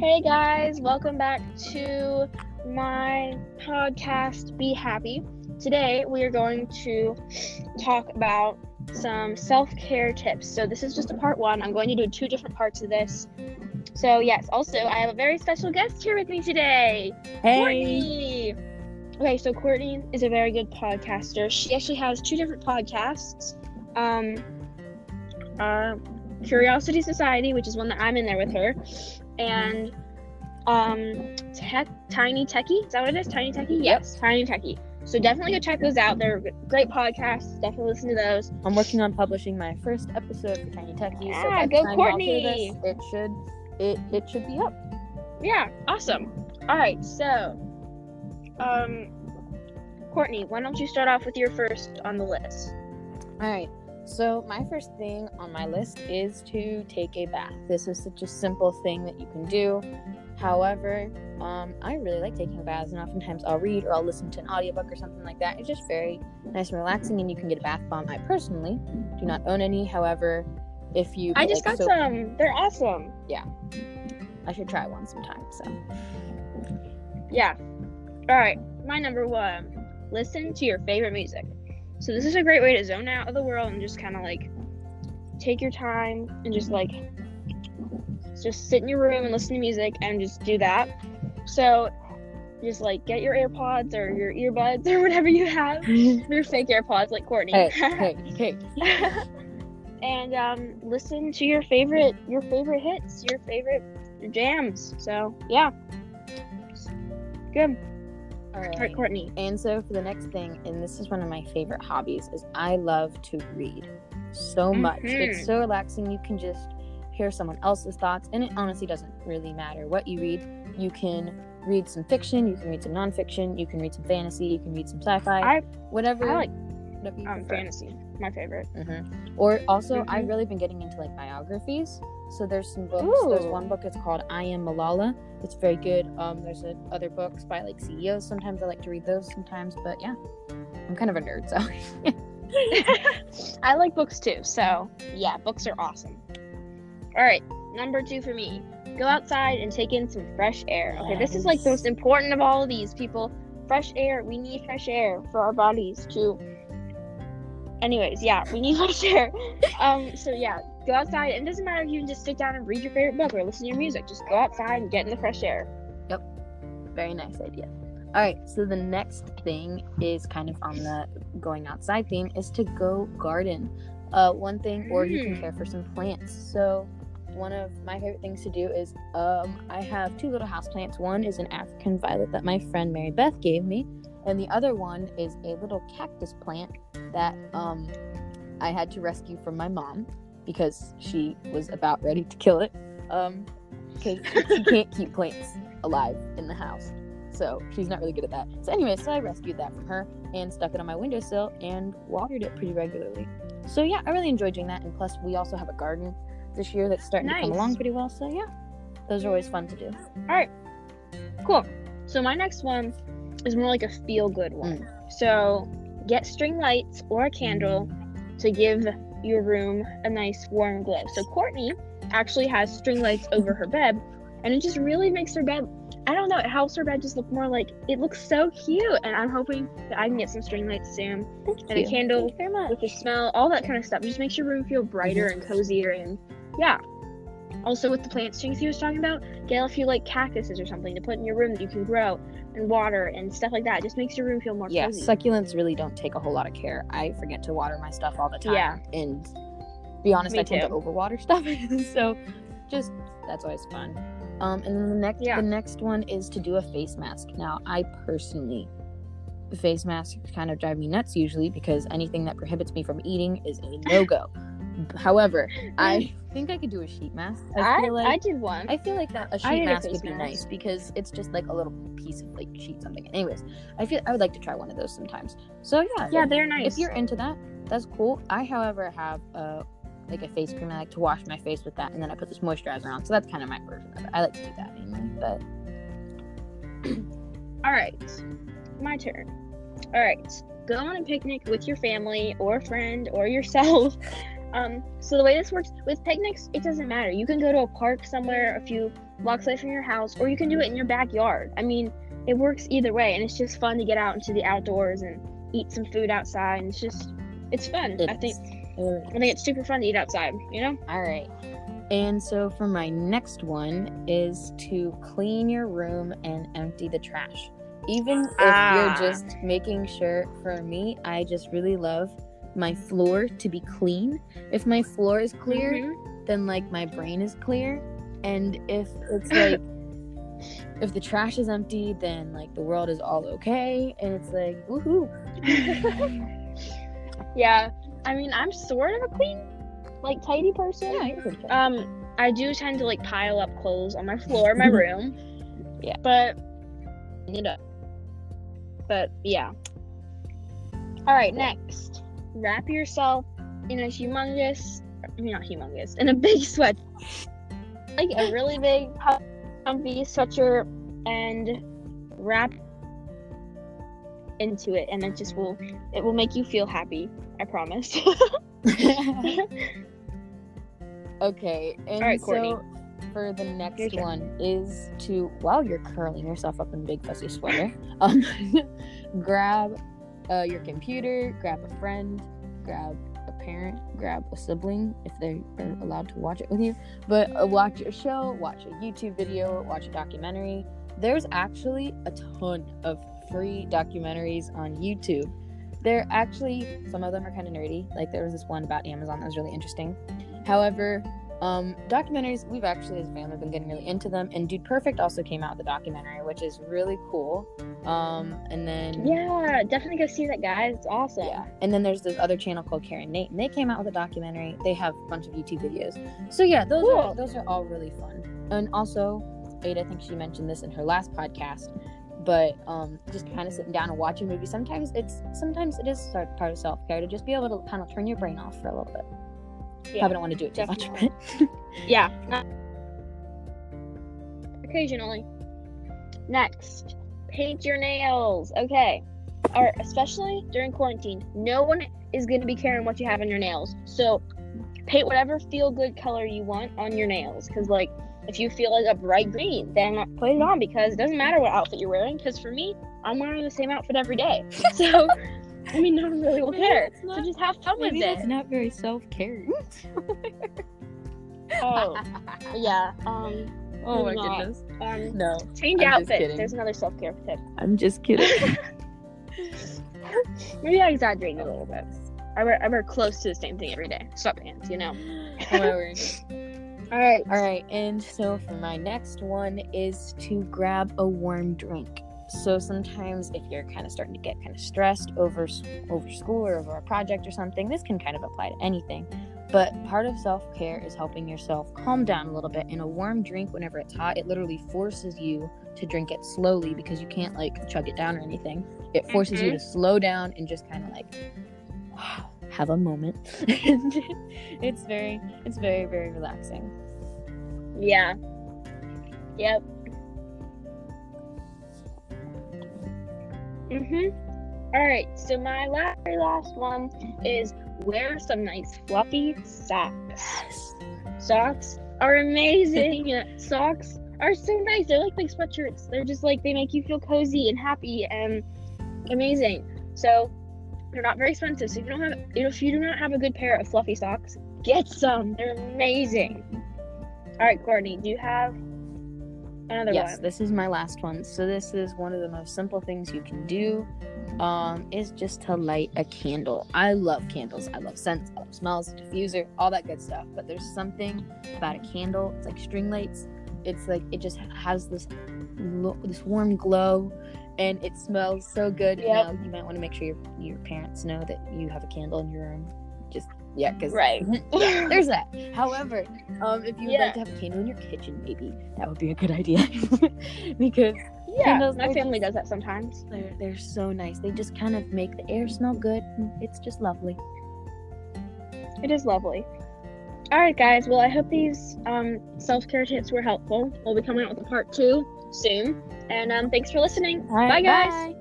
Hey guys, welcome back to my podcast, Be Happy. Today we are going to talk about some self care tips. So, this is just a part one. I'm going to do two different parts of this. So, yes, also, I have a very special guest here with me today. Hey. Courtney. Okay, so Courtney is a very good podcaster. She actually has two different podcasts. Um, uh, Curiosity Society, which is one that I'm in there with her, and um, Tech Tiny Techie. Is that what it is? Tiny Techie? Yes, Tiny Techie. So definitely go check those out. They're great podcasts. Definitely listen to those. I'm working on publishing my first episode for Tiny Techie. Yeah, so by go time y'all hear Courtney. This, it should it it should be up. Yeah, awesome. All right, so um, Courtney, why don't you start off with your first on the list? All right. So my first thing on my list is to take a bath. This is such a simple thing that you can do. However, um, I really like taking baths, and oftentimes I'll read or I'll listen to an audiobook or something like that. It's just very nice and relaxing, and you can get a bath bomb. I personally do not own any. However, if you I just like, got soap- some. They're awesome. Yeah. I should try one sometime. So Yeah. All right. My number one. Listen to your favorite music. So this is a great way to zone out of the world and just kind of like take your time and just like just sit in your room and listen to music and just do that. So just like get your AirPods or your earbuds or whatever you have. Your fake AirPods like Courtney. hey, hey, hey. and um, listen to your favorite your favorite hits, your favorite jams. So yeah. Good. All All right, right. Courtney. And so for the next thing, and this is one of my favorite hobbies, is I love to read so much. It's Mhm. so relaxing. You can just hear someone else's thoughts, and it honestly doesn't really matter what you read. You can read some fiction, you can read some nonfiction, you can read some fantasy, you can read some sci-fi, I whatever. I like whatever you um, prefer. fantasy. My favorite. hmm Or also, I've Mhm. really been getting into like biographies. So there's some books. There's one book. It's called I Am Malala. It's very good. Um, there's a, other books by like CEOs. Sometimes I like to read those. Sometimes, but yeah, I'm kind of a nerd, so I like books too. So yeah, books are awesome. All right, number two for me. Go outside and take in some fresh air. Okay, this is like the most important of all of these people. Fresh air. We need fresh air for our bodies to. Anyways, yeah, we need fresh air. Um, so yeah, go outside. And it doesn't matter if you can just sit down and read your favorite book or listen to your music. Just go outside and get in the fresh air. Yep. Very nice idea. All right, so the next thing is kind of on the going outside theme is to go garden. Uh, one thing, or you can Mm. care for some plants. So one of my favorite things to do is um, I have two little house plants. One is an African violet that my friend Mary Beth gave me, and the other one is a little cactus plant that um, I had to rescue from my mom because she was about ready to kill it. Um, because she can't keep plants alive in the house. So she's not really good at that. So anyway, so I rescued that from her and stuck it on my windowsill and watered it pretty regularly. So yeah, I really enjoy doing that. And plus, we also have a garden this year that's starting to come along pretty well. So yeah, those are always fun to do. All right, cool. So my next one is more like a feel good one. Mm. So get string lights or a candle to give your room a nice warm glow. So Courtney actually has string lights over her bed and it just really makes her bed I don't know, it helps her bed just look more like it looks so cute and I'm hoping that I can get some string lights soon Thank and a candle you very much. with the smell, all that kind of stuff. It just makes your room feel brighter mm-hmm. and cozier and yeah. Also with the plant strings he was talking about, get a few like cactuses or something to put in your room that you can grow and water and stuff like that. It just makes your room feel more Yeah, cozy. succulents really don't take a whole lot of care. I forget to water my stuff all the time. Yeah. And be honest, Me I tend too. to overwater stuff. so just that's always fun. Um, and then the next Yeah. the next one is to do a face mask. Now, I personally face masks kind of drive me nuts usually because anything that prohibits me from eating is a no go. However, I think I could do a sheet mask. I I, feel like I did one. I feel like that a sheet did a mask would be mask. nice because it's just like a little piece of like sheet something. Anyways, I feel I would like to try one of those sometimes. So yeah, yeah, they're nice. if you're into that, that's cool. I, however, have a like a face cream. I like to wash my face with that, and then I put this moisturizer on. So that's kind of my version of it. I like to do that anyway. But All right, my turn. All right, go on a picnic with your family or friend or yourself. Um, so the way this works with picnics, it doesn't matter. You can go to a park somewhere a few blocks away from your house, or you can do it in your backyard. I mean, it works either way, and it's just fun to get out into the outdoors and eat some food outside. And it's just, it's fun. It I think. It I think it's super fun to eat outside. You know? All right. And so for my next one is to clean your room and empty the trash. Even if Ah. you're just making sure, for me, I just really love my floor to be clean. If my floor is clear, Mhm. then like my brain is clear. And if it's like, if the trash is empty, then like the world is all okay. And it's like, woohoo. yeah. I mean, I'm sort of a clean, like tidy person. Yeah, you're pretty good. Um, I do tend to like pile up clothes on my floor in my room. Yeah. But you know. But yeah. All right, next. Wrap yourself in a humongous, I mean not humongous, in a big sweat, like a really big comfy sweatshirt, and wrap into it, and it just will, it will make you feel happy. I promise. Okay, and right, Courtney. so for the next one is to while you're curling yourself up in a big fuzzy sweater, um, grab uh, your computer, grab a friend, grab a parent, grab a sibling if they are allowed to watch it with you. But uh, watch a show, watch a YouTube video, watch a documentary. There's actually a ton of free documentaries on YouTube. They're actually some of them are kind of nerdy. Like there was this one about Amazon that was really interesting. However, um, documentaries, we've actually as a family been getting really into them. And Dude Perfect also came out with a documentary, which is really cool. Um, and then yeah, definitely go see that, guys. It's awesome. yeah, and then there's this other channel called Kara and Nate, and they came out with a documentary. They have a bunch of YouTube videos. So yeah, those are those are all really fun. And also, Ada, I think she mentioned this in her last podcast. But um, just kind of sitting down and watching a movie. Sometimes it's sometimes it is sort- part of self care to just be able to kind of turn your brain off for a little bit. Yeah. Probably don't want to do it too much, definitely. but Yeah. not- Occasionally. Next, paint your nails. Okay. Or especially during quarantine, no one is going to be caring what you have on your nails. So paint whatever feel good color you want on your nails. Because, like, if you feel like a bright green, then put it on because it doesn't matter what outfit you're wearing. Because for me, I'm wearing the same outfit every day. So, I mean, no one really will Maybe care. that's So not- just have fun with maybe it. that's not very self care. Oh, yeah. Um, oh my not. goodness. um, No, change I'm just outfits. There's another self care tip. I'm just kidding. Maybe I exaggerated a little bit. I wear I wear close to the same thing every day. Sweatpants, you know. Whatever. All right. All right, and so for my next one is to grab a warm drink. So sometimes if you're kind of starting to get kind of stressed over over school or over a project or something, this can kind of apply to anything. But part of self-care is helping yourself calm down a little bit. And a warm drink whenever it's hot, it literally forces you to drink it slowly because you can't like chug it down or anything. It forces you mm-hmm. to slow down and just kind of like have a moment. and it's very it's very very relaxing. Yeah. Yep. Mhm. All right. So my last very last one is wear some nice fluffy socks. Socks are amazing. socks are so nice. They're like big sweatshirts. They're just like they make you feel cozy and happy and amazing. So they're not very expensive. So if you don't have you know if you do not have a good pair of fluffy socks, get some. They're amazing. All right, Courtney, do you have another yes, one? this is my last one. So this is one of the most simple things you can do. Um, is just to light a candle. I love candles. I love scents. I love smells, diffuser, all that good stuff. But there's something about a candle. It's like string lights. It's like it just has this lo- this warm glow, and it smells so good. Yep. Now you might want to make sure your your parents know that you have a candle in your room. Yeah, because Right. yeah, there's that. However, um, if you would Yeah. like to have a candle in your kitchen, maybe that would be a good idea because Yeah, Candles my family just- does that sometimes. they're they're so nice. They just kind of make the air smell good. It's just lovely. It is lovely. All right, guys. Well, I hope these um, self care tips were helpful. We'll be coming out with a part two soon. And um, thanks for listening. Right, bye, guys. bye.